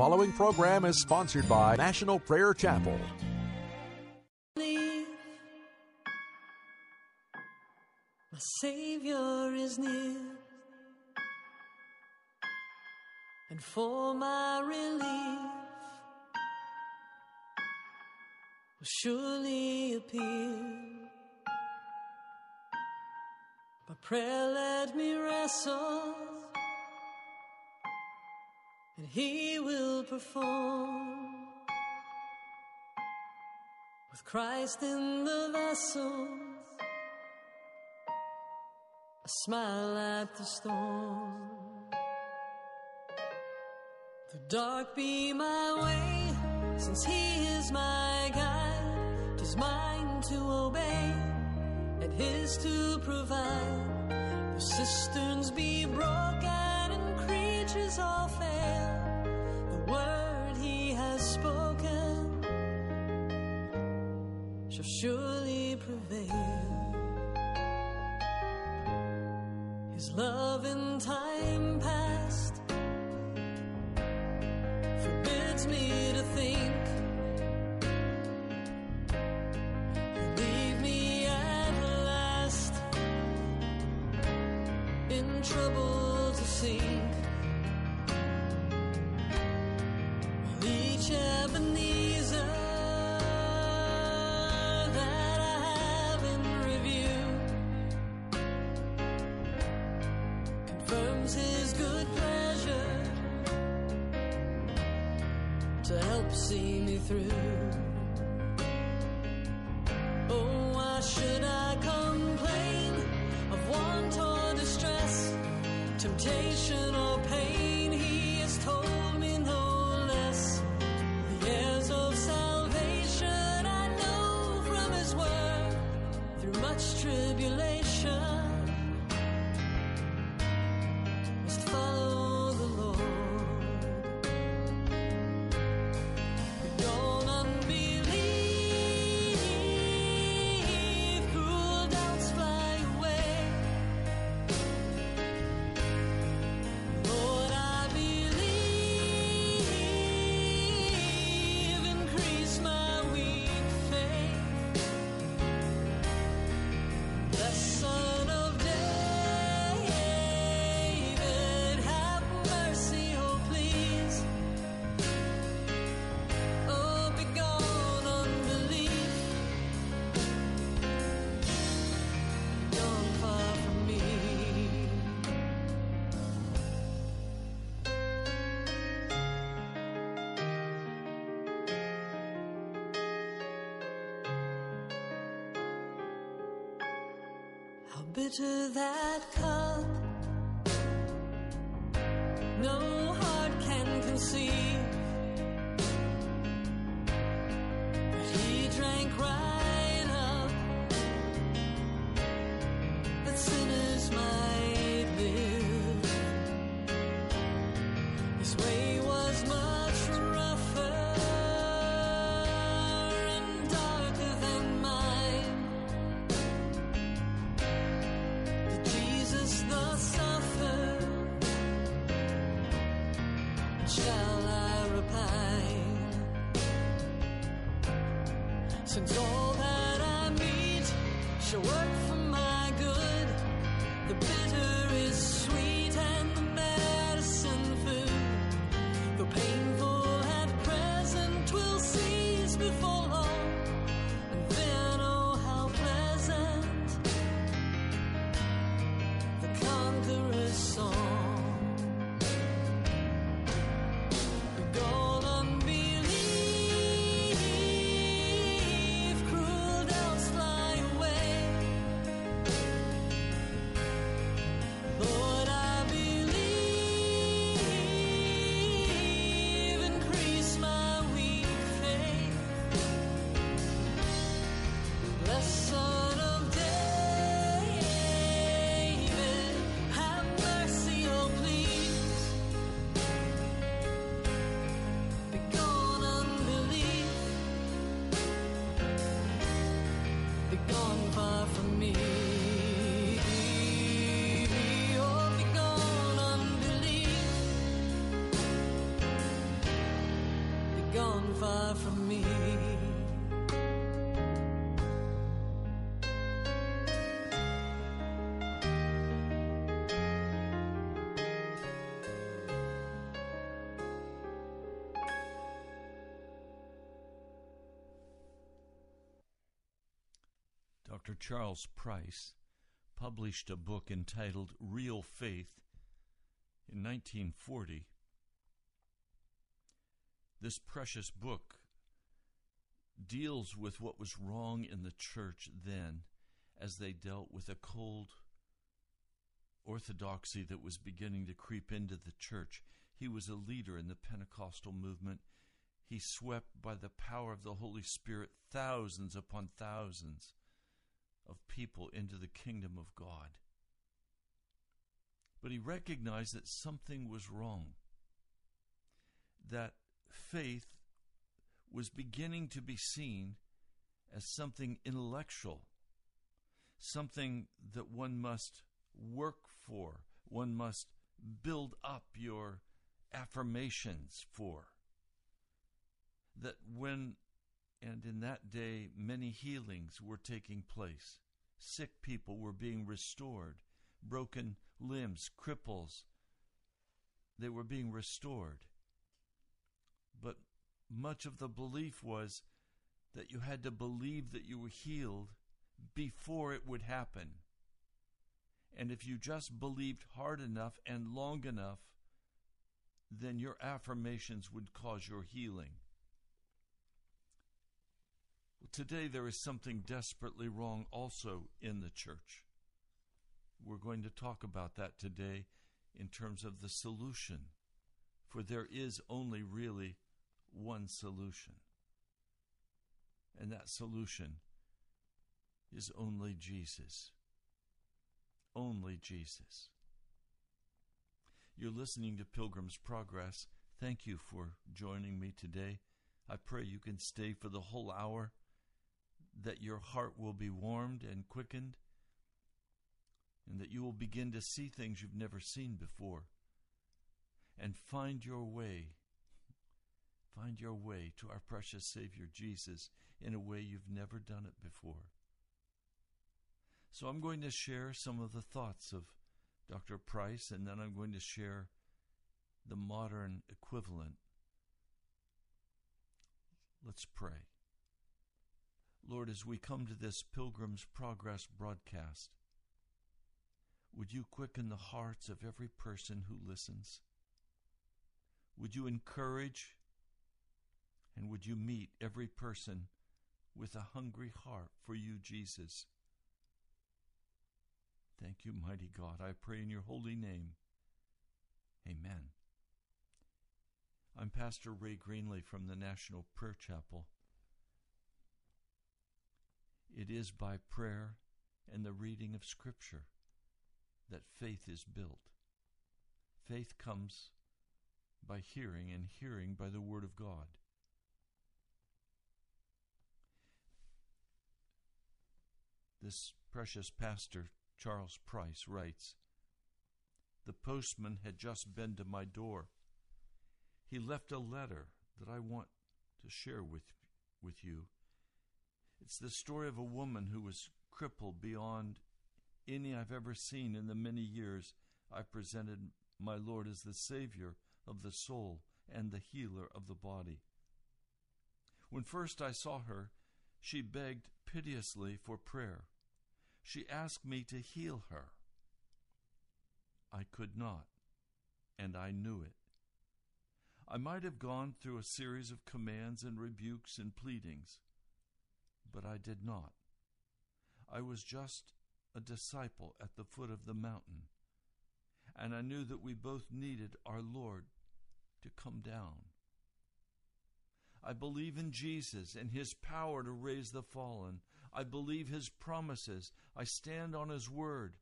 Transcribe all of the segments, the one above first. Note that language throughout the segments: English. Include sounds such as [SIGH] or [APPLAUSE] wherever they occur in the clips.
The following program is sponsored by National Prayer Chapel. My Savior is near, and for my relief will surely appear. By prayer, let me wrestle, and He will perform. With Christ in the vessel, a smile at the storm. The dark be my way, since He is my guide. Tis mine to obey, and His to provide. The cisterns be broken and creatures all fail, surely prevail. His love in time past forbids me to think. Leave me at last in trouble to sink. Bitter that cup. so Charles Price published a book entitled Real Faith in 1940. This precious book deals with what was wrong in the church then as they dealt with a cold orthodoxy that was beginning to creep into the church. He was a leader in the Pentecostal movement. He swept by the power of the Holy Spirit thousands upon thousands of people into the kingdom of God. But he recognized that something was wrong, that faith was beginning to be seen as something intellectual, something that one must work for, one must build up your affirmations for. That when and in that day many healings were taking place, sick people were being restored, broken limbs, cripples, they were being restored. But much of the belief was that you had to believe that you were healed before it would happen. And if you just believed hard enough and long enough, then your affirmations would cause your healing. Today there is something desperately wrong also in the church. We're going to talk about that today in terms of the solution, for there is only really one solution. And that solution is only Jesus. Only Jesus. You're listening to Pilgrim's Progress. Thank you for joining me today. I pray you can stay for the whole hour, that your heart will be warmed and quickened, and that you will begin to see things you've never seen before, and find your way Find your way to our precious Savior Jesus in a way you've never done it before. So I'm going to share some of the thoughts of Dr. Price, and then I'm going to share the modern equivalent. Let's pray. Lord, as we come to this Pilgrim's Progress broadcast, would you quicken the hearts of every person who listens? Would you encourage and would you meet every person with a hungry heart for you, Jesus? Thank you, mighty God. I pray in your holy name. Amen. I'm Pastor Ray Greenley from the National Prayer Chapel. It is by prayer and the reading of Scripture that faith is built. Faith comes by hearing, and hearing by the Word of God. This precious pastor, Charles Price, writes The postman had just been to my door. He left a letter that I want to share with, with you. It's the story of a woman who was crippled beyond any I've ever seen in the many years I presented my Lord as the Savior of the soul and the healer of the body. When first I saw her, she begged piteously for prayer. She asked me to heal her. I could not, and I knew it. I might have gone through a series of commands and rebukes and pleadings, but I did not. I was just a disciple at the foot of the mountain, and I knew that we both needed our Lord to come down. I believe in Jesus and his power to raise the fallen. I believe his promises. I stand on his word.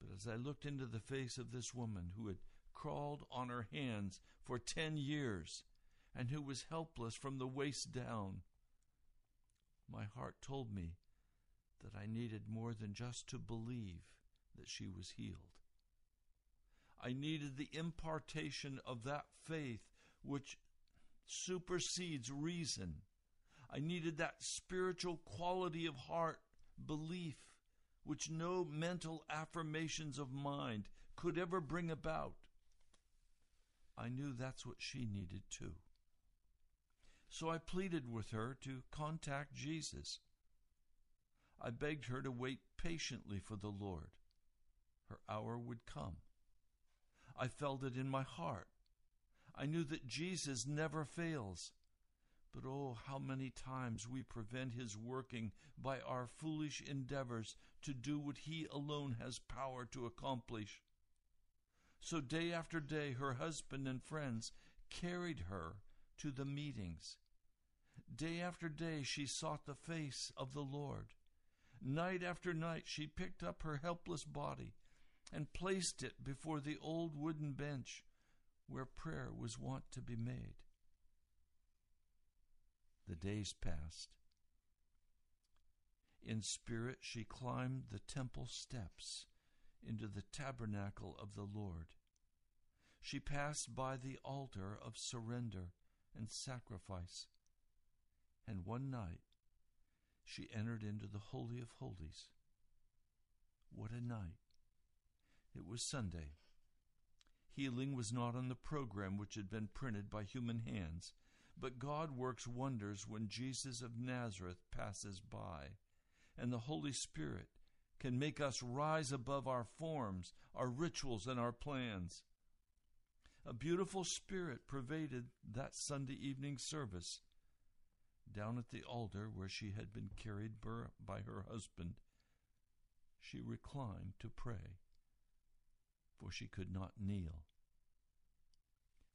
But as I looked into the face of this woman who had crawled on her hands for ten years and who was helpless from the waist down, my heart told me that I needed more than just to believe that she was healed. I needed the impartation of that faith which supersedes reason. I needed that spiritual quality of heart, belief, which no mental affirmations of mind could ever bring about. I knew that's what she needed too. So I pleaded with her to contact Jesus. I begged her to wait patiently for the Lord. Her hour would come. I felt it in my heart. I knew that Jesus never fails. But oh, how many times we prevent his working by our foolish endeavors to do what he alone has power to accomplish. So day after day, her husband and friends carried her to the meetings. Day after day, she sought the face of the Lord. Night after night, she picked up her helpless body and placed it before the old wooden bench where prayer was wont to be made. The days passed. In spirit, she climbed the temple steps into the tabernacle of the Lord. She passed by the altar of surrender and sacrifice. And one night, she entered into the Holy of Holies. What a night! It was Sunday. Healing was not on the program which had been printed by human hands, but God works wonders when Jesus of Nazareth passes by, and the Holy Spirit can make us rise above our forms, our rituals, and our plans. A beautiful spirit pervaded that Sunday evening service. Down at the altar where she had been carried by her husband, she reclined to pray for she could not kneel.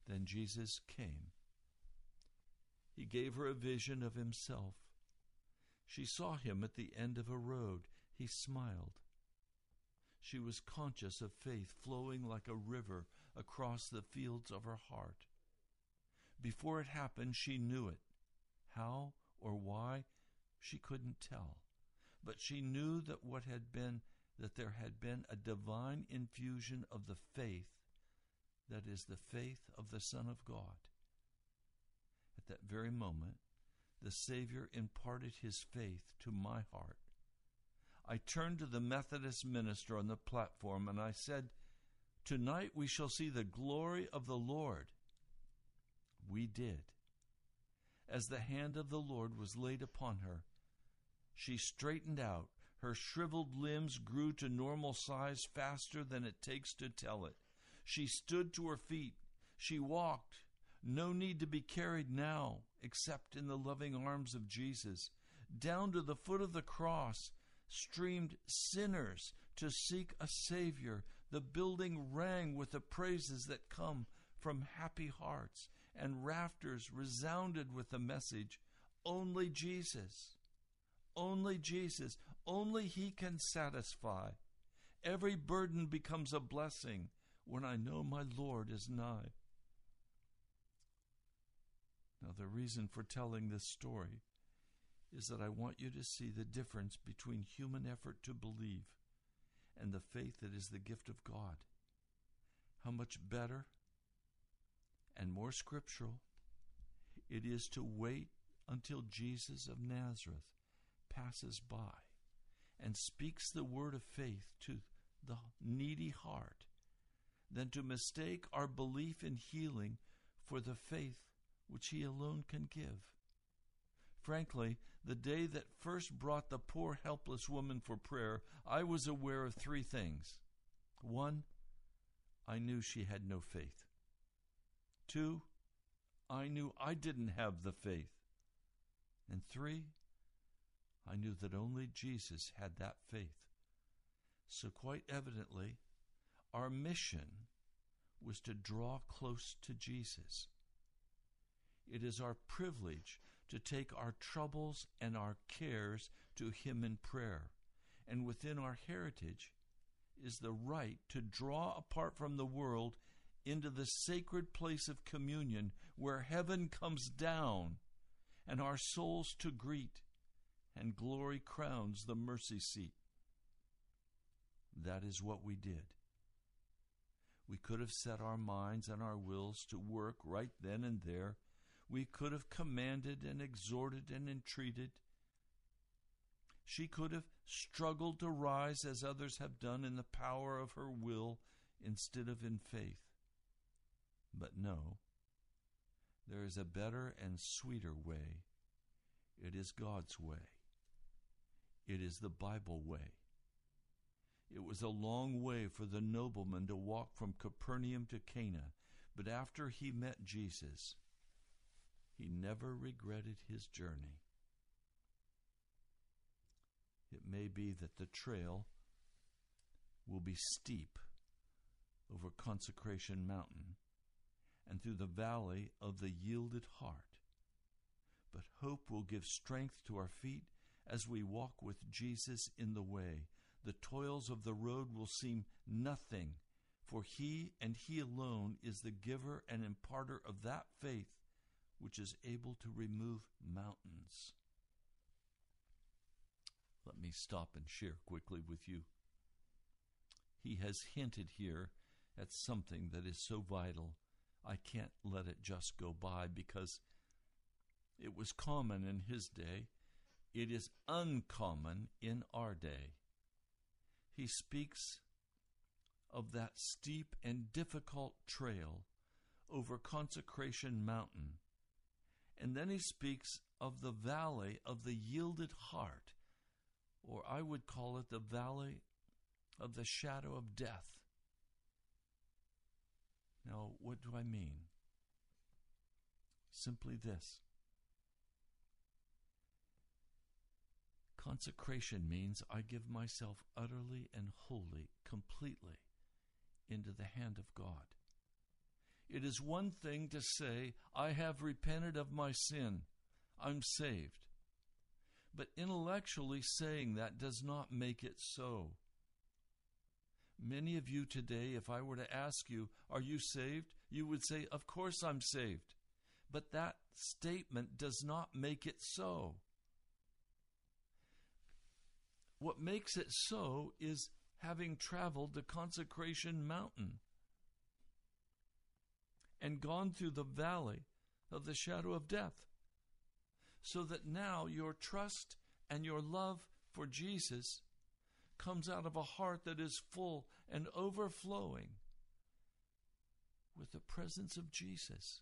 Then Jesus came. He gave her a vision of himself. She saw him at the end of a road. He smiled. She was conscious of faith flowing like a river across the fields of her heart. Before it happened, she knew it. How or why, she couldn't tell. But she knew that what had been that there had been a divine infusion of the faith that is the faith of the Son of God. At that very moment, the Savior imparted his faith to my heart. I turned to the Methodist minister on the platform and I said, Tonight we shall see the glory of the Lord. We did. As the hand of the Lord was laid upon her, she straightened out her shriveled limbs grew to normal size faster than it takes to tell it. She stood to her feet. She walked. No need to be carried now, except in the loving arms of Jesus. Down to the foot of the cross streamed sinners to seek a Savior. The building rang with the praises that come from happy hearts, and rafters resounded with the message only Jesus. Only Jesus. Only He can satisfy. Every burden becomes a blessing when I know my Lord is nigh. Now, the reason for telling this story is that I want you to see the difference between human effort to believe and the faith that is the gift of God. How much better and more scriptural it is to wait until Jesus of Nazareth passes by and speaks the word of faith to the needy heart than to mistake our belief in healing for the faith which He alone can give. Frankly, the day that first brought the poor helpless woman for prayer, I was aware of three things. One, I knew she had no faith. Two, I knew I didn't have the faith. And three, I knew that only Jesus had that faith. So, quite evidently, our mission was to draw close to Jesus. It is our privilege to take our troubles and our cares to Him in prayer. And within our heritage is the right to draw apart from the world into the sacred place of communion where heaven comes down and our souls to greet and glory crowns the mercy seat. That is what we did. We could have set our minds and our wills to work right then and there We could have commanded and exhorted and entreated. She could have struggled to rise as others have done in the power of her will instead of in faith. But no, there is a better and sweeter way. It is God's way. It is the Bible way. It was a long way for the nobleman to walk from Capernaum to Cana, but after he met Jesus, he never regretted his journey. It may be that the trail will be steep over Consecration Mountain and through the valley of the yielded heart. But hope will give strength to our feet as we walk with Jesus in the way. The toils of the road will seem nothing, for He and He alone is the giver and imparter of that faith which is able to remove mountains. Let me stop and share quickly with you. He has hinted here at something that is so vital. I can't let it just go by because it was common in his day. It is uncommon in our day. He speaks of that steep and difficult trail over Consecration Mountain. And then he speaks of the valley of the yielded heart, or I would call it the valley of the shadow of death. Now, what do I mean? Simply this Consecration means I give myself utterly and wholly, completely into the hand of God. It is one thing to say, I have repented of my sin, I'm saved. But intellectually saying that does not make it so. Many of you today, if I were to ask you, Are you saved? you would say, Of course I'm saved. But that statement does not make it so. What makes it so is having traveled the consecration mountain and gone through the valley of the shadow of death. So that now your trust and your love for Jesus comes out of a heart that is full and overflowing with the presence of Jesus.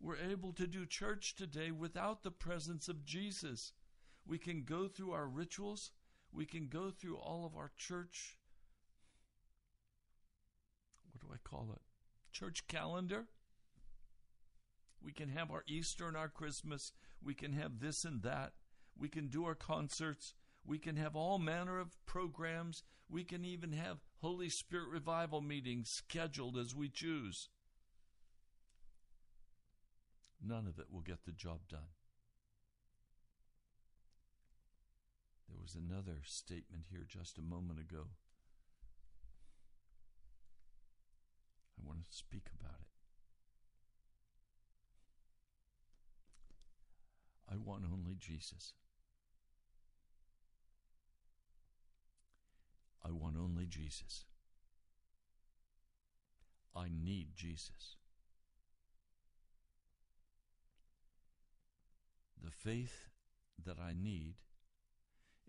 We're able to do church today without the presence of Jesus. We can go through our rituals, we can go through all of our church. What do I call it? Church calendar. We can have our Easter and our Christmas. We can have this and that. We can do our concerts. We can have all manner of programs. We can even have Holy Spirit revival meetings scheduled as we choose. None of it will get the job done. There was another statement here just a moment ago. I want to speak about it. I want only Jesus. I want only Jesus. I need Jesus. The faith that I need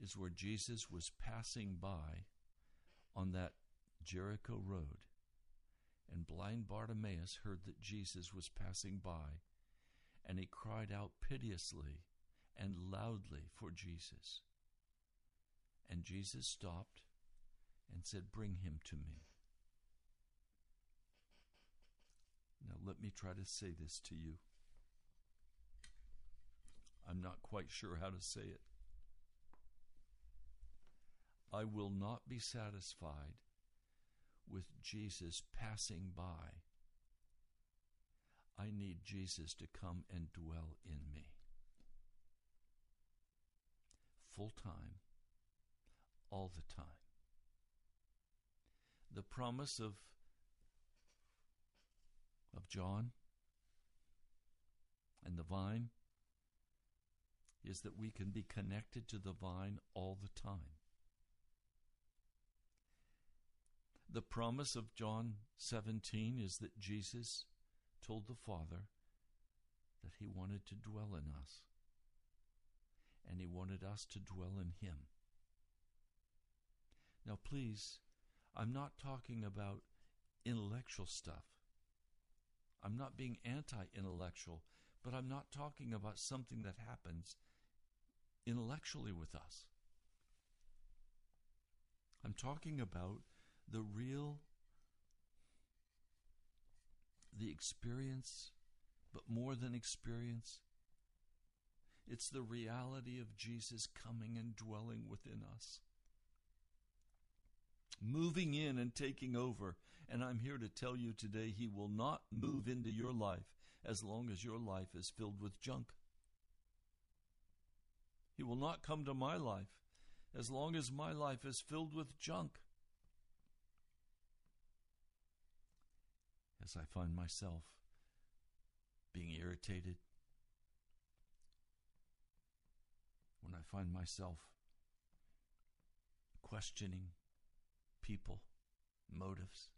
is where Jesus was passing by on that Jericho road. And blind Bartimaeus heard that Jesus was passing by, and he cried out piteously and loudly for Jesus. And Jesus stopped and said, Bring him to me. Now, let me try to say this to you. I'm not quite sure how to say it. I will not be satisfied with Jesus passing by. I need Jesus to come and dwell in me. Full time, all the time the promise of, of John and the vine is that we can be connected to the vine all the time. The promise of John 17 is that Jesus told the Father that He wanted to dwell in us, and He wanted us to dwell in Him. Now, please, I'm not talking about intellectual stuff. I'm not being anti intellectual, but I'm not talking about something that happens intellectually with us. I'm talking about the real, the experience, but more than experience. It's the reality of Jesus coming and dwelling within us, moving in and taking over. And I'm here to tell you today, He will not move into your life as long as your life is filled with junk. He will not come to my life as long as my life is filled with junk. As I find myself being irritated, when I find myself questioning people, motives,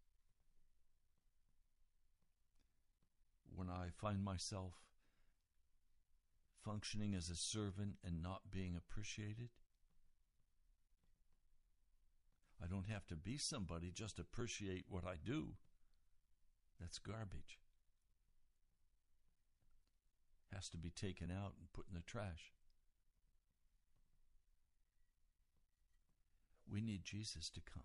when I find myself functioning as a servant and not being appreciated. I don't have to be somebody, just appreciate what I do. That's garbage. Has to be taken out and put in the trash. We need Jesus to come.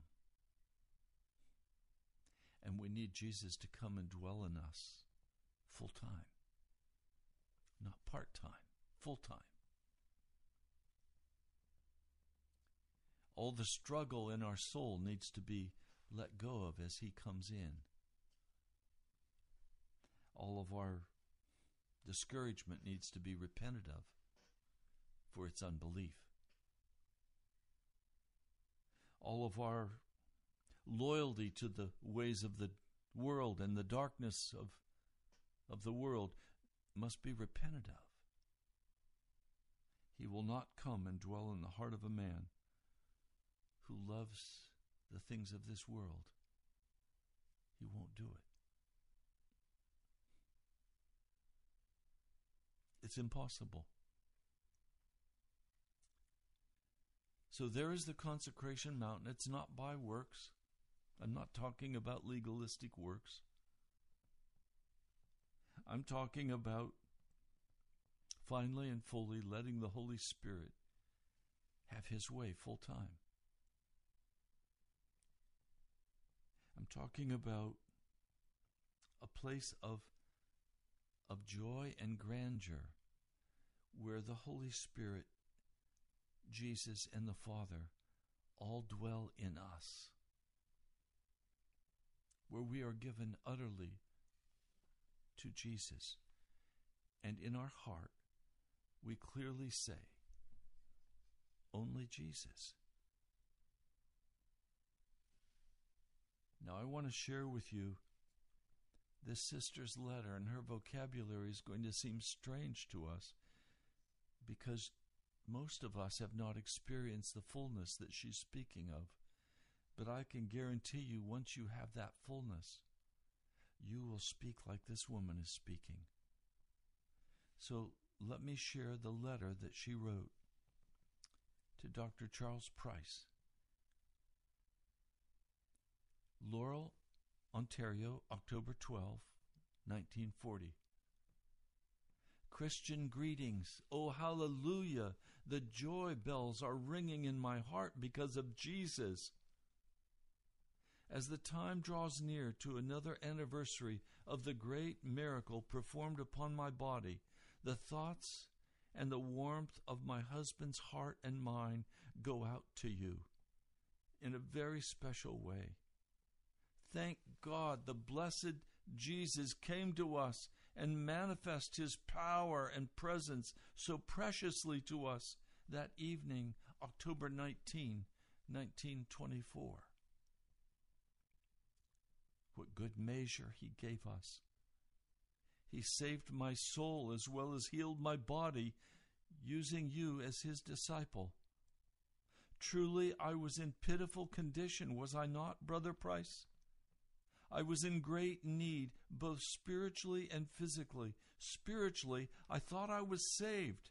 And we need Jesus to come and dwell in us full time, not part time, full time. All the struggle in our soul needs to be let go of as He comes in. All of our discouragement needs to be repented of for its unbelief. All of our loyalty to the ways of the world and the darkness of of the world must be repented of. He will not come and dwell in the heart of a man who loves the things of this world. He won't do it. It's impossible. So there is the consecration mountain. It's not by works. I'm not talking about legalistic works. I'm talking about finally and fully letting the Holy Spirit have His way full time. I'm talking about a place of, of joy and grandeur where the Holy Spirit, Jesus, and the Father all dwell in us, where we are given utterly to Jesus. And in our heart, we clearly say, only Jesus. Now, I want to share with you this sister's letter, and her vocabulary is going to seem strange to us because most of us have not experienced the fullness that she's speaking of. But I can guarantee you, once you have that fullness, you will speak like this woman is speaking. So let me share the letter that she wrote to Dr. Charles Price. Laurel, Ontario, October 12, 1940. Christian greetings. Oh, hallelujah! The joy bells are ringing in my heart because of Jesus. As the time draws near to another anniversary of the great miracle performed upon my body, the thoughts and the warmth of my husband's heart and mine go out to you in a very special way. Thank God the blessed Jesus came to us and manifest his power and presence so preciously to us that evening, October 19, 1924 what good measure He gave us. He saved my soul as well as healed my body, using you as His disciple. Truly, I was in pitiful condition, was I not, Brother Price? I was in great need, both spiritually and physically. Spiritually, I thought I was saved,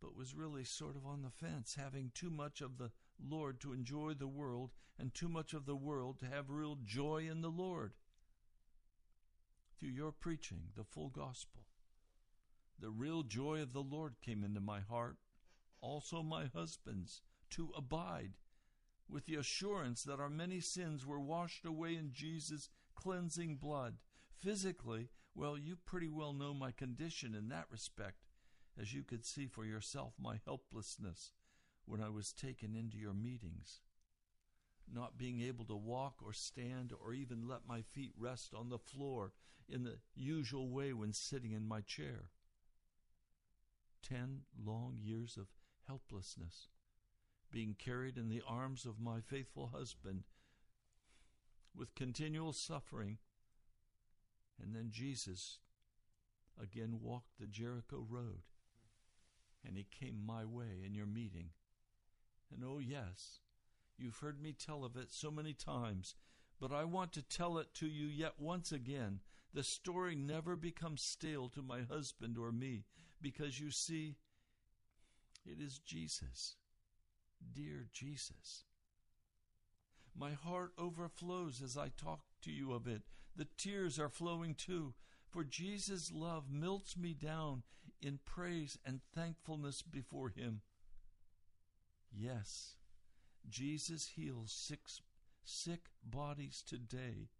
but was really sort of on the fence, having too much of the Lord to enjoy the world and too much of the world to have real joy in the Lord. Through your preaching, the full gospel, the real joy of the Lord came into my heart, also my husband's, to abide with the assurance that our many sins were washed away in Jesus' cleansing blood. Physically, well, you pretty well know my condition in that respect, as you could see for yourself my helplessness when I was taken into your meetings. Not being able to walk or stand or even let my feet rest on the floor in the usual way when sitting in my chair. Ten long years of helplessness being carried in the arms of my faithful husband with continual suffering. And then Jesus again walked the Jericho road and he came my way in your meeting. And oh, yes, you've heard me tell of it so many times, but I want to tell it to you yet once again. The story never becomes stale to my husband or me because you see, it is Jesus dear Jesus. My heart overflows as I talk to you of it. The tears are flowing too, for Jesus' love melts me down in praise and thankfulness before Him. Yes, Jesus heals sick, sick bodies today.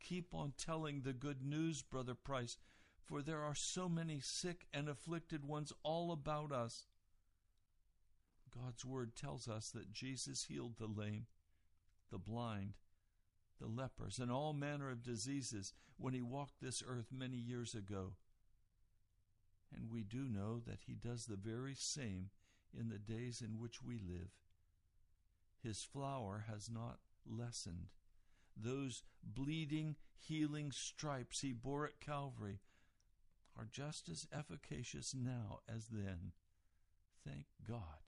Keep on telling the good news, Brother Price, for there are so many sick and afflicted ones all about us. God's word tells us that Jesus healed the lame, the blind, the lepers, and all manner of diseases when he walked this earth many years ago. And we do know that he does the very same in the days in which we live. His flower has not lessened. Those bleeding, healing stripes he bore at Calvary are just as efficacious now as then. Thank God.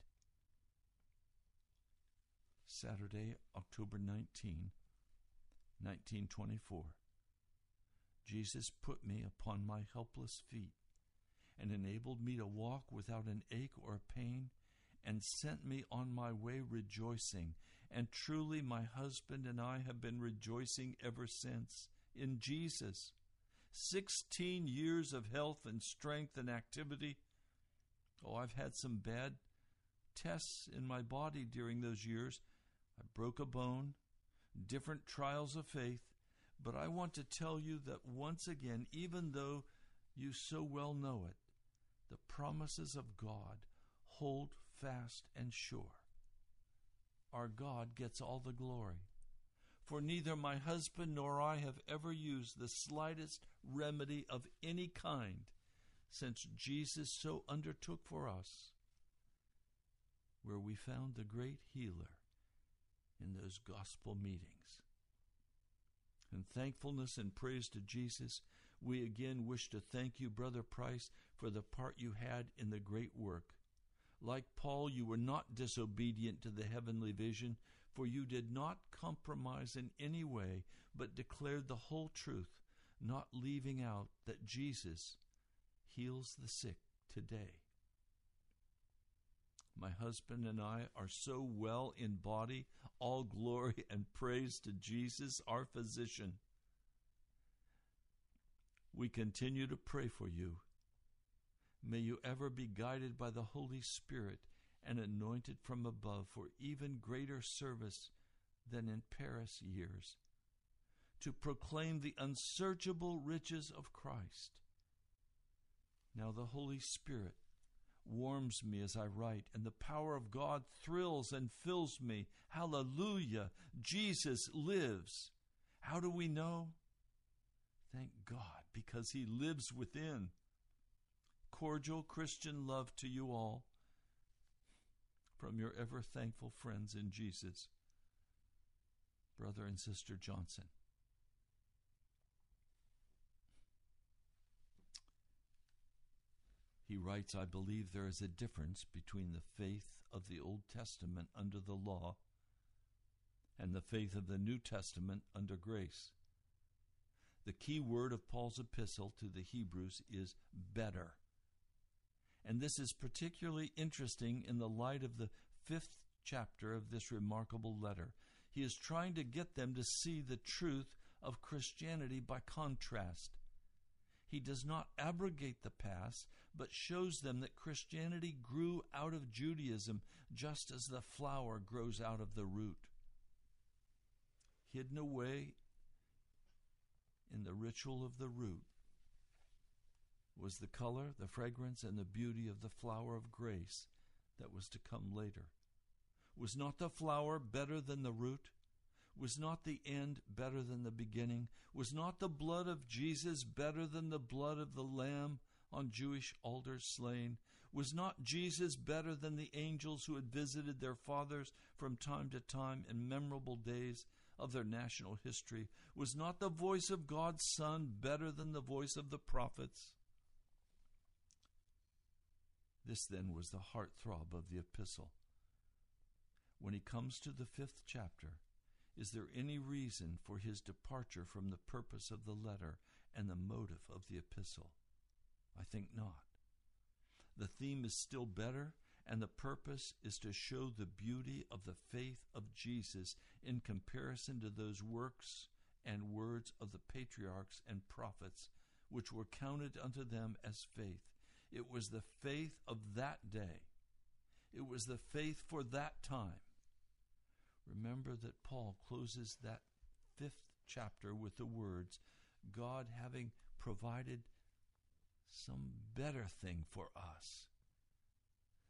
Saturday, October 19, 1924. Jesus put me upon my helpless feet and enabled me to walk without an ache or pain and sent me on my way rejoicing. And truly, my husband and I have been rejoicing ever since in Jesus. Sixteen years of health and strength and activity. Oh, I've had some bad tests in my body during those years, I broke a bone, different trials of faith, but I want to tell you that once again, even though you so well know it, the promises of God hold fast and sure. Our God gets all the glory. For neither my husband nor I have ever used the slightest remedy of any kind since Jesus so undertook for us, where we found the great healer in those gospel meetings. In thankfulness and praise to Jesus, we again wish to thank you, Brother Price, for the part you had in the great work. Like Paul, you were not disobedient to the heavenly vision, for you did not compromise in any way, but declared the whole truth, not leaving out that Jesus heals the sick today. My husband and I are so well in body. All glory [LAUGHS] and praise to Jesus, our physician. We continue to pray for you. May you ever be guided by the Holy Spirit and anointed from above for even greater service than in Paris years, to proclaim the unsearchable riches of Christ. Now the Holy Spirit warms me as I write, and the power of God thrills and fills me. Hallelujah! Jesus lives. How do we know? Thank God, because He lives within. Cordial Christian love to you all from your ever thankful friends in Jesus, Brother and Sister Johnson. He writes, I believe there is a difference between the faith of the Old Testament under the law and the faith of the New Testament under grace. The key word of Paul's epistle to the Hebrews is better. And this is particularly interesting in the light of the fifth chapter of this remarkable letter. He is trying to get them to see the truth of Christianity by contrast. He does not abrogate the past, but shows them that Christianity grew out of Judaism just as the flower grows out of the root. Hidden away in the ritual of the root was the color, the fragrance, and the beauty of the flower of grace that was to come later. Was not the flower better than the root? Was not the end better than the beginning? Was not the blood of Jesus better than the blood of the Lamb on Jewish altars slain? Was not Jesus better than the angels who had visited their fathers from time to time in memorable days of their national history? Was not the voice of God's Son better than the voice of the prophets? This then was the heartthrob of the epistle. When he comes to the fifth chapter, is there any reason for his departure from the purpose of the letter and the motive of the epistle? I think not. The theme is still better, and the purpose is to show the beauty of the faith of Jesus in comparison to those works and words of the patriarchs and prophets, which were counted unto them as faith. It was the faith of that day, it was the faith for that time. Remember that Paul closes that fifth chapter with the words God having provided some better thing for us,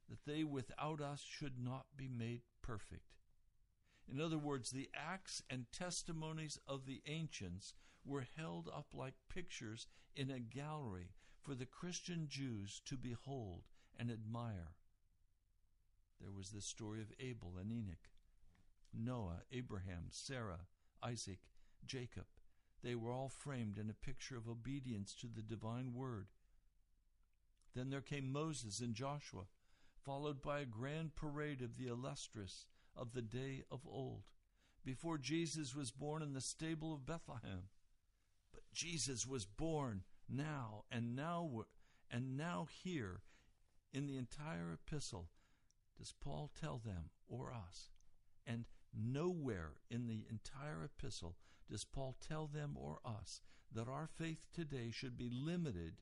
that they without us should not be made perfect. In other words, the acts and testimonies of the ancients were held up like pictures in a gallery for the Christian Jews to behold and admire. There was the story of Abel and Enoch, Noah, Abraham, Sarah, Isaac, Jacob. They were all framed in a picture of obedience to the divine word. Then there came Moses and Joshua, followed by a grand parade of the illustrious of the day of old, before Jesus was born in the stable of Bethlehem. But Jesus was born now and now and now here in the entire epistle does Paul tell them or us and nowhere in the entire epistle does Paul tell them or us that our faith today should be limited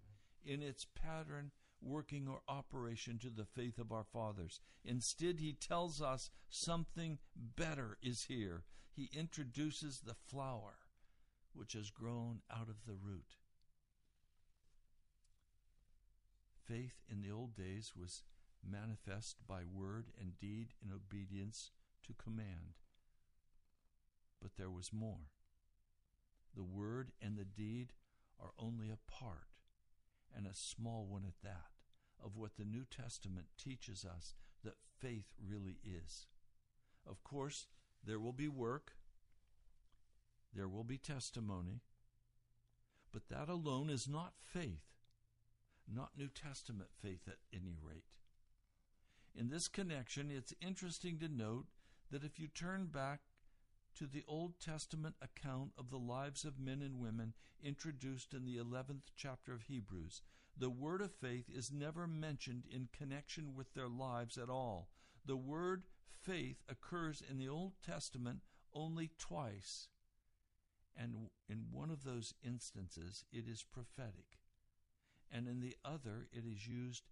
in its pattern working or operation to the faith of our fathers. Instead, he tells us something better is here. He introduces the flower which has grown out of the root. Faith in the old days was manifest by word and deed in obedience to command. But there was more. The word and the deed are only a part, and a small one at that, of what the New Testament teaches us that faith really is. Of course, there will be work, there will be testimony, but that alone is not faith, not New Testament faith at any rate. In this connection, it's interesting to note that if you turn back to the Old Testament account of the lives of men and women introduced in the 11th chapter of Hebrews, the word of faith is never mentioned in connection with their lives at all. The word faith occurs in the Old Testament only twice, and in one of those instances it is prophetic, and in the other it is used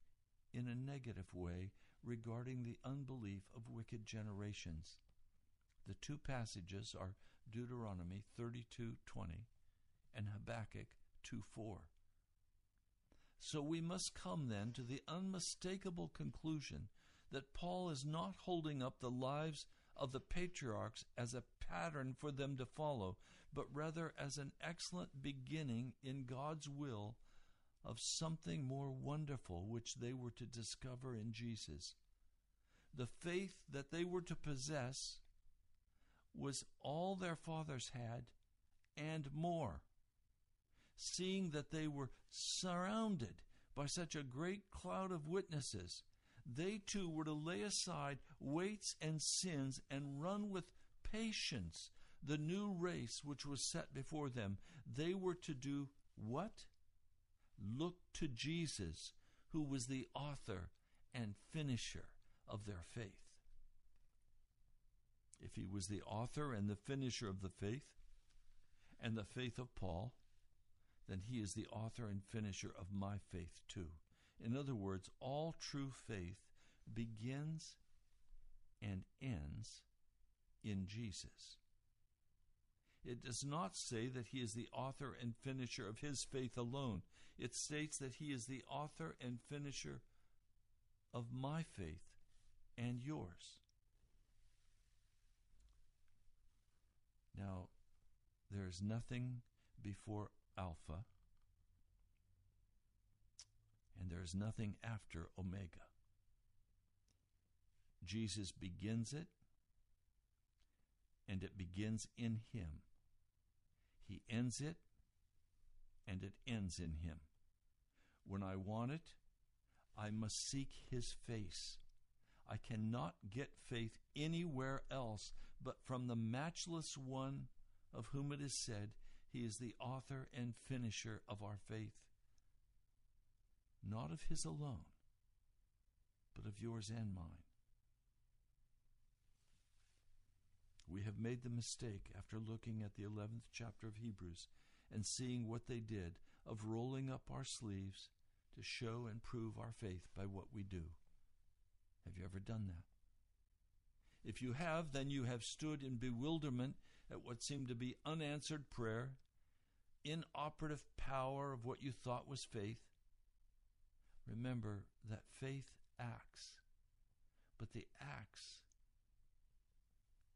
in a negative way regarding the unbelief of wicked generations. The two passages are Deuteronomy 32:20 and Habakkuk 2:4. So we must come then to the unmistakable conclusion that Paul is not holding up the lives of the patriarchs as a pattern for them to follow, but rather as an excellent beginning in God's will of something more wonderful which they were to discover in Jesus. The faith that they were to possess was all their fathers had and more. Seeing that they were surrounded by such a great cloud of witnesses, they too were to lay aside weights and sins and run with patience the new race which was set before them. They were to do what? Look to Jesus, who was the author and finisher of their faith. If he was the author and the finisher of the faith, and the faith of Paul, then he is the author and finisher of my faith too. In other words, all true faith begins and ends in Jesus. It does not say that he is the author and finisher of his faith alone. It states that he is the author and finisher of my faith and yours. Now, there is nothing before Alpha, and there is nothing after Omega. Jesus begins it, and it begins in Him. He ends it, and it ends in Him. When I want it, I must seek His face. I cannot get faith anywhere else but from the matchless one of whom it is said, He is the author and finisher of our faith. Not of His alone, but of yours and mine. We have made the mistake, after looking at the 11th chapter of Hebrews and seeing what they did, of rolling up our sleeves to show and prove our faith by what we do. Have you ever done that? If you have, then you have stood in bewilderment at what seemed to be unanswered prayer, inoperative power of what you thought was faith. Remember that faith acts, but the acts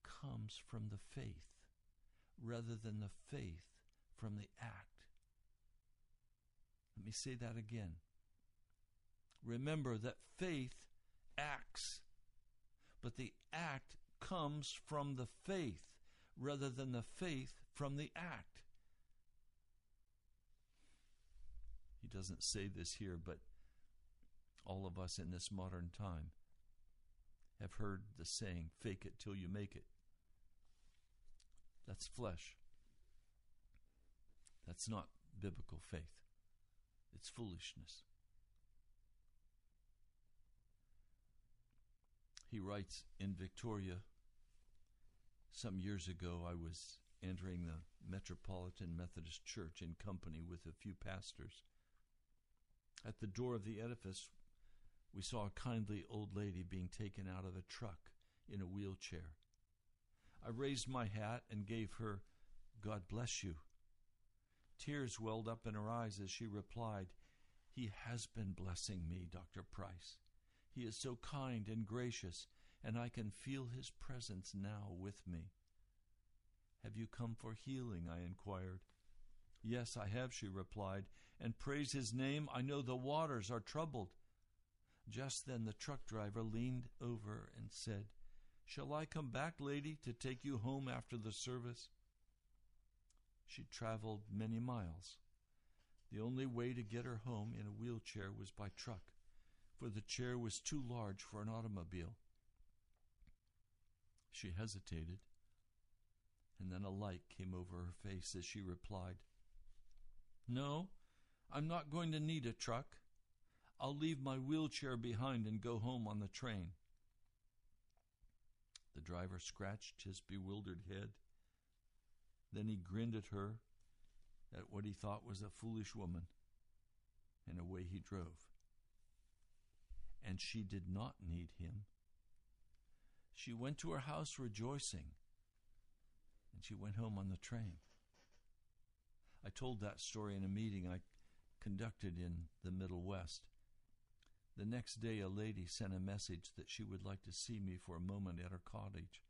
comes from the faith rather than the faith from the act. Let me say that again. Remember that faith acts, but the act comes from the faith rather than the faith from the act. He doesn't say this here, but all of us in this modern time have heard the saying, fake it till you make it. That's flesh. That's not biblical faith. It's foolishness. He writes in Victoria some years ago, I was entering the Metropolitan Methodist Church in company with a few pastors. At the door of the edifice, we saw a kindly old lady being taken out of a truck in a wheelchair. I raised my hat and gave her, God bless you. Tears welled up in her eyes as she replied, He has been blessing me, Dr. Price. He is so kind and gracious, and I can feel His presence now with me. Have you come for healing? I inquired. Yes, I have, she replied, and praise His name, I know the waters are troubled. Just then the truck driver leaned over and said, Shall I come back, lady, to take you home after the service? She traveled many miles. The only way to get her home in a wheelchair was by truck for the chair was too large for an automobile. She hesitated, and then a light came over her face as she replied, No, I'm not going to need a truck. I'll leave my wheelchair behind and go home on the train. The driver scratched his bewildered head. Then he grinned at her, at what he thought was a foolish woman, and away he drove and she did not need him. She went to her house rejoicing, and she went home on the train. I told that story in a meeting I conducted in the Middle West. The next day, a lady sent a message that she would like to see me for a moment at her cottage.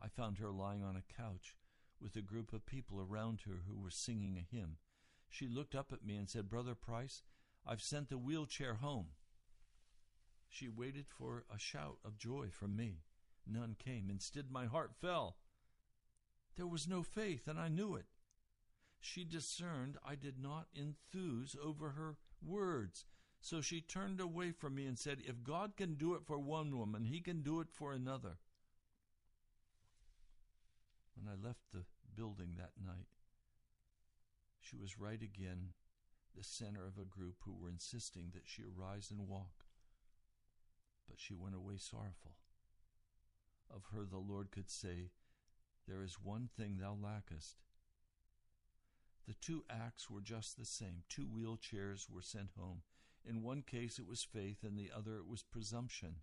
I found her lying on a couch with a group of people around her who were singing a hymn. She looked up at me and said, Brother Price, I've sent the wheelchair home. She waited for a shout of joy from me. None came. Instead, my heart fell. There was no faith, and I knew it. She discerned I did not enthuse over her words. So she turned away from me and said, If God can do it for one woman, he can do it for another. When I left the building that night, she was right again, the center of a group who were insisting that she arise and walk. But she went away sorrowful. Of her, the Lord could say, There is one thing thou lackest. The two acts were just the same. Two wheelchairs were sent home. In one case, it was faith, in the other, it was presumption.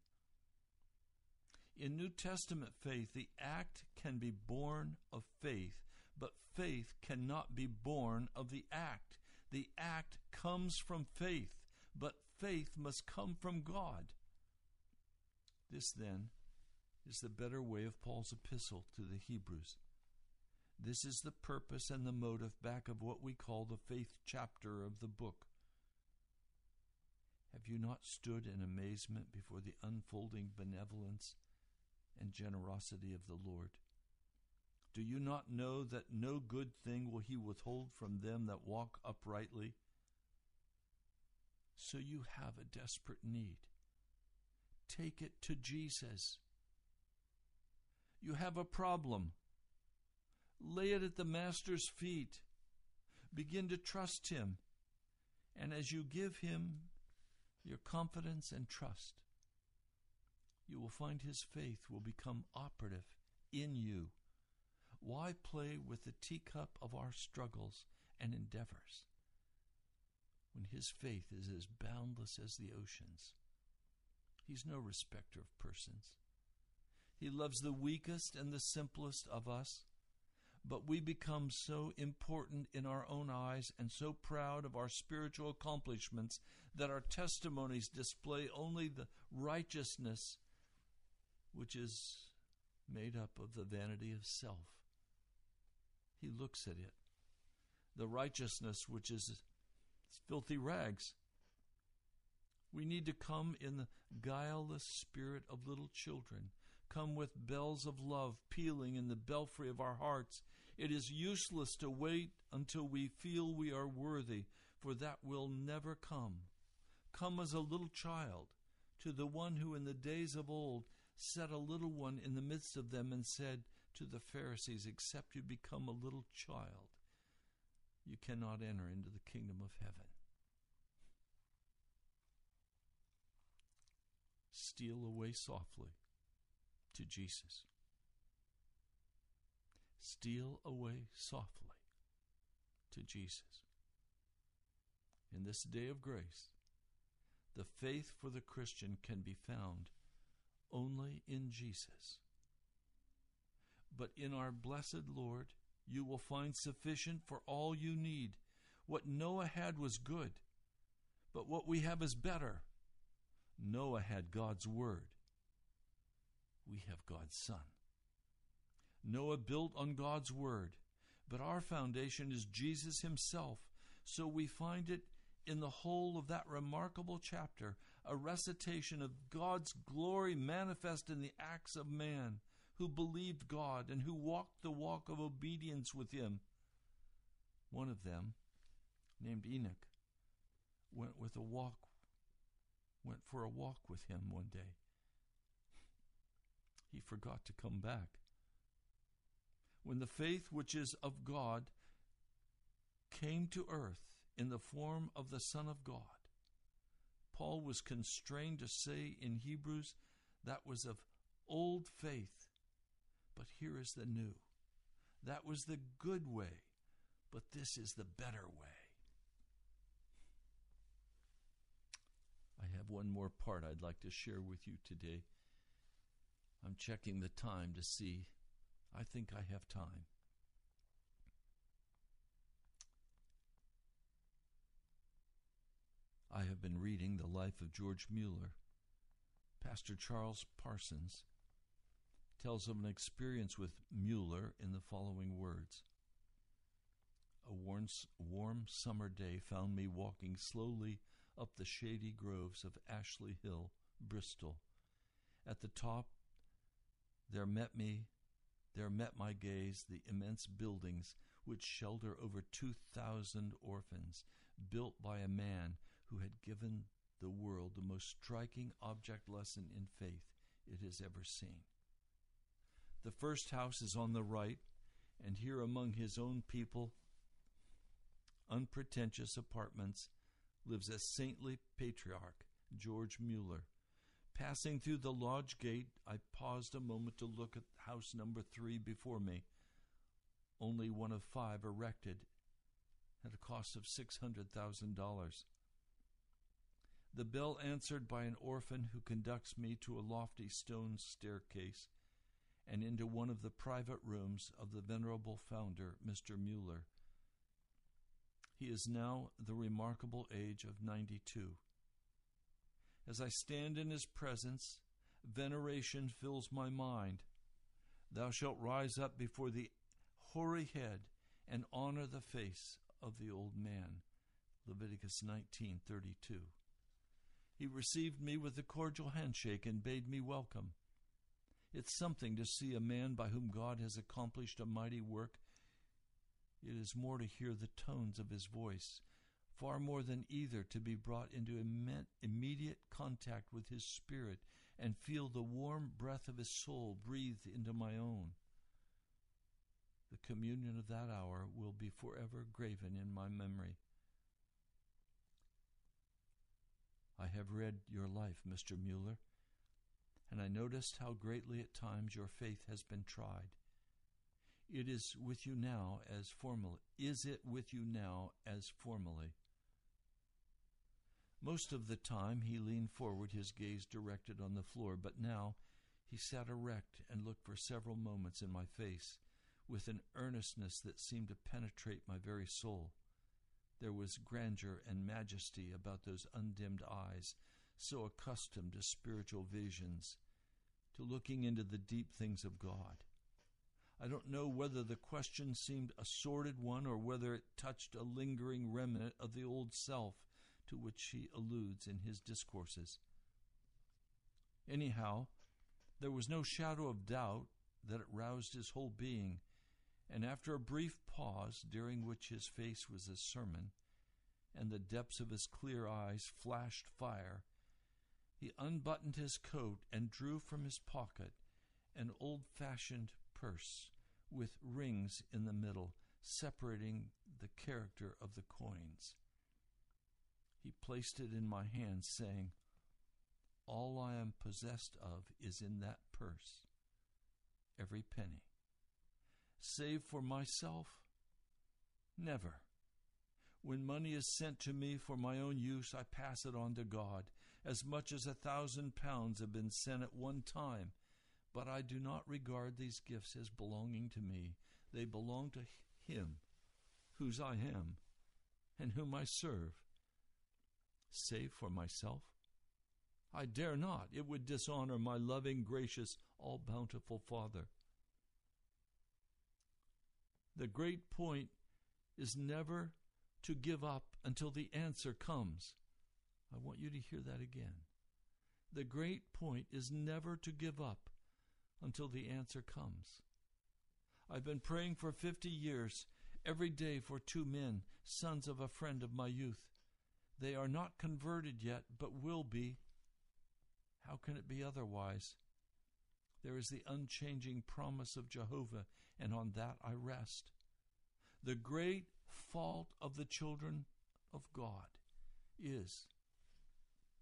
In New Testament faith, the act can be born of faith, but faith cannot be born of the act. The act comes from faith, but faith must come from God. This, then, is the better way of Paul's epistle to the Hebrews. This is the purpose and the motive back of what we call the faith chapter of the book. Have you not stood in amazement before the unfolding benevolence and generosity of the Lord? Do you not know that no good thing will he withhold from them that walk uprightly? So you have a desperate need. Take it to Jesus. You have a problem. Lay it at the Master's feet. Begin to trust Him. And as you give Him your confidence and trust, you will find His faith will become operative in you. Why play with the teacup of our struggles and endeavors when His faith is as boundless as the oceans? He's no respecter of persons. He loves the weakest and the simplest of us. But we become so important in our own eyes and so proud of our spiritual accomplishments that our testimonies display only the righteousness which is made up of the vanity of self. He looks at it. The righteousness which is filthy rags. We need to come in the guileless spirit of little children come with bells of love pealing in the belfry of our hearts. It is useless to wait until we feel we are worthy, for that will never come. Come as a little child to the one who in the days of old set a little one in the midst of them and said to the Pharisees, Except you become a little child, you cannot enter into the kingdom of heaven. Steal away softly to Jesus. Steal away softly to Jesus. In this day of grace, the faith for the Christian can be found only in Jesus. But in our blessed Lord, you will find sufficient for all you need. What Noah had was good, but what we have is better. Noah had God's Word we have God's Son. Noah built on God's Word, but our foundation is Jesus Himself. So we find it in the whole of that remarkable chapter a recitation of God's glory manifest in the acts of man who believed God and who walked the walk of obedience with Him. One of them, named Enoch, went with a walk went for a walk with him one day he forgot to come back. When the faith which is of God came to earth in the form of the Son of God, Paul was constrained to say in Hebrews that was of old faith, but here is the new. That was the good way, but this is the better way. I have one more part I'd like to share with you today. I'm checking the time to see. I think I have time. I have been reading the life of George Mueller. Pastor Charles Parsons tells of an experience with Mueller in the following words A warm, warm summer day found me walking slowly up the shady groves of Ashley Hill, Bristol. At the top there met me, there met my gaze the immense buildings which shelter over 2,000 orphans, built by a man who had given the world the most striking object lesson in faith it has ever seen. The first house is on the right, and here among his own people, unpretentious apartments, lives a saintly patriarch, George Mueller. Passing through the lodge gate, I paused a moment to look at house number three before me, only one of five erected at a cost of $600,000. The bell answered by an orphan who conducts me to a lofty stone staircase and into one of the private rooms of the venerable founder, Mr. Mueller. He is now the remarkable age of 92. As I stand in his presence, veneration fills my mind. Thou shalt rise up before the hoary head and honor the face of the old man. Leviticus 19:32. He received me with a cordial handshake and bade me welcome. It's something to see a man by whom God has accomplished a mighty work. It is more to hear the tones of his voice, far more than either to be brought into imme- immediate contact with his spirit and feel the warm breath of his soul breathed into my own. The communion of that hour will be forever graven in my memory. I have read your life, Mr. Mueller, and I noticed how greatly at times your faith has been tried. It is with you now as formerly. Is it with you now as formally? Most of the time he leaned forward, his gaze directed on the floor, but now he sat erect and looked for several moments in my face with an earnestness that seemed to penetrate my very soul. There was grandeur and majesty about those undimmed eyes, so accustomed to spiritual visions, to looking into the deep things of God. I don't know whether the question seemed a sordid one or whether it touched a lingering remnant of the old self to which he alludes in his discourses. Anyhow, there was no shadow of doubt that it roused his whole being and after a brief pause, during which his face was a sermon, and the depths of his clear eyes flashed fire, he unbuttoned his coat and drew from his pocket an old fashioned purse with rings in the middle, separating the character of the coins. He placed it in my hand, saying, All I am possessed of is in that purse, every penny. Save for myself? Never. When money is sent to me for my own use, I pass it on to God. As much as a thousand pounds have been sent at one time. But I do not regard these gifts as belonging to me. They belong to Him, whose I am, and whom I serve. Save for myself? I dare not. It would dishonor my loving, gracious, all bountiful Father. The great point is never to give up until the answer comes. I want you to hear that again. The great point is never to give up until the answer comes. I've been praying for 50 years, every day for two men, sons of a friend of my youth. They are not converted yet, but will be. How can it be otherwise? There is the unchanging promise of Jehovah, and on that I rest. The great fault of the children of God is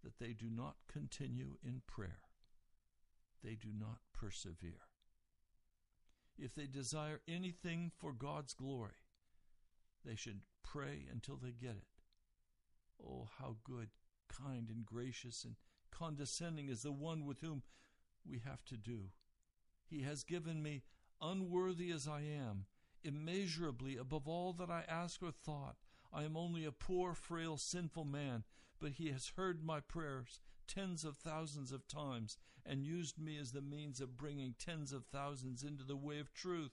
that they do not continue in prayer, they do not persevere. If they desire anything for God's glory, they should pray until they get it. Oh, how good, kind, and gracious and condescending is the one with whom we have to do. He has given me, unworthy as I am, immeasurably above all that I ask or thought. I am only a poor, frail, sinful man, but He has heard my prayers tens of thousands of times and used me as the means of bringing tens of thousands into the way of truth.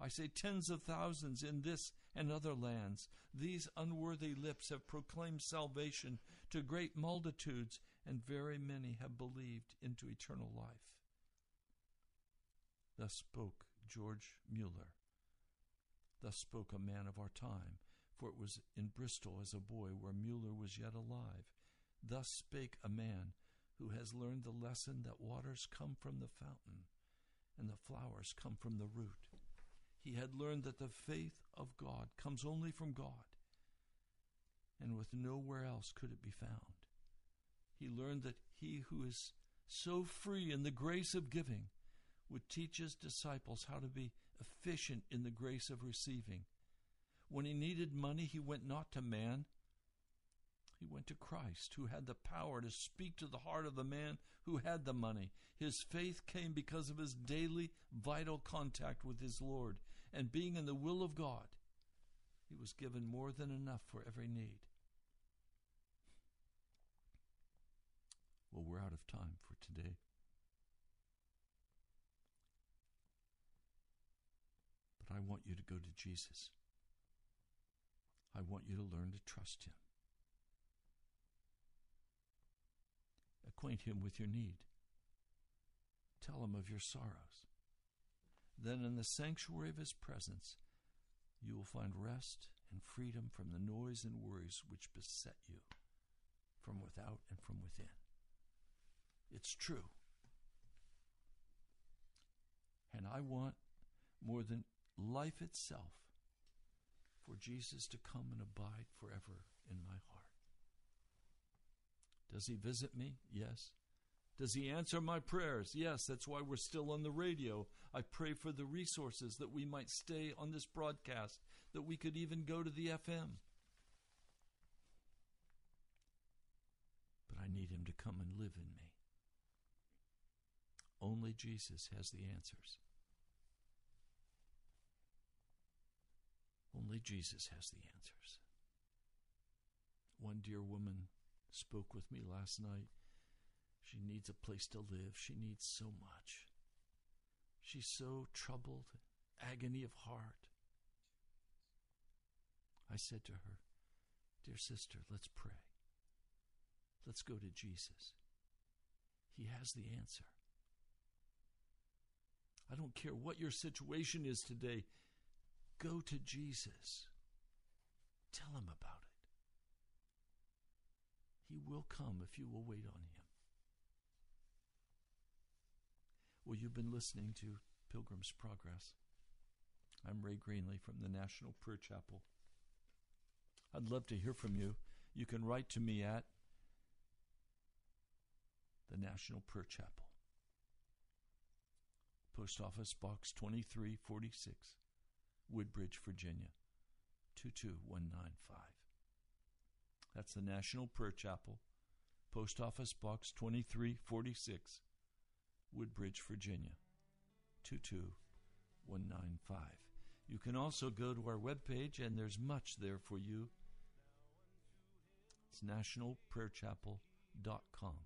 I say tens of thousands in this and other lands. These unworthy lips have proclaimed salvation to great multitudes, and very many have believed into eternal life. Thus spoke George Mueller. Thus spoke a man of our time, for it was in Bristol as a boy where Mueller was yet alive. Thus spake a man who has learned the lesson that waters come from the fountain and the flowers come from the root. He had learned that the faith of God comes only from God, and with nowhere else could it be found. He learned that he who is so free in the grace of giving would teach his disciples how to be efficient in the grace of receiving. When he needed money, he went not to man, he went to Christ, who had the power to speak to the heart of the man who had the money. His faith came because of his daily vital contact with his Lord, and being in the will of God, he was given more than enough for every need. Well, we're out of time for today. I want you to go to Jesus. I want you to learn to trust Him. Acquaint Him with your need. Tell Him of your sorrows. Then, in the sanctuary of His presence, you will find rest and freedom from the noise and worries which beset you from without and from within. It's true. And I want more than life itself for Jesus to come and abide forever in my heart. Does he visit me? Yes. Does he answer my prayers? Yes, that's why we're still on the radio. I pray for the resources that we might stay on this broadcast, that we could even go to the FM. But I need him to come and live in me. Only Jesus has the answers. Only Jesus has the answers. One dear woman spoke with me last night. She needs a place to live. She needs so much. She's so troubled, agony of heart. I said to her, Dear sister, let's pray. Let's go to Jesus. He has the answer. I don't care what your situation is today. Go to Jesus. Tell him about it. He will come if you will wait on him. Well, you've been listening to Pilgrim's Progress. I'm Ray Greenley from the National Prayer Chapel. I'd love to hear from you. You can write to me at the National Prayer Chapel, Post Office Box 2346, Woodbridge, Virginia 22195. That's the National Prayer Chapel, Post Office Box 2346, Woodbridge, Virginia 22195. You can also go to our webpage, and there's much there for you. It's nationalprayerchapel.com.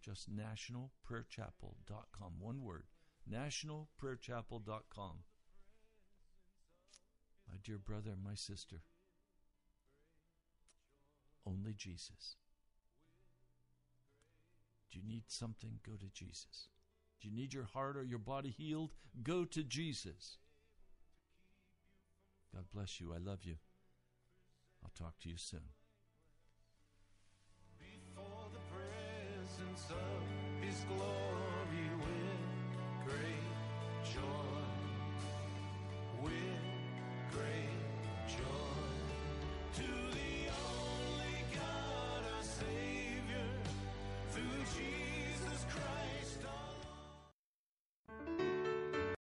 Just nationalprayerchapel.com. One word nationalprayerchapel.com. My dear brother, my sister, only Jesus. Do you need something? Go to Jesus. Do you need your heart or your body healed? Go to Jesus. God bless you. I love you. I'll talk to you soon. Before the presence of His glory with great joy.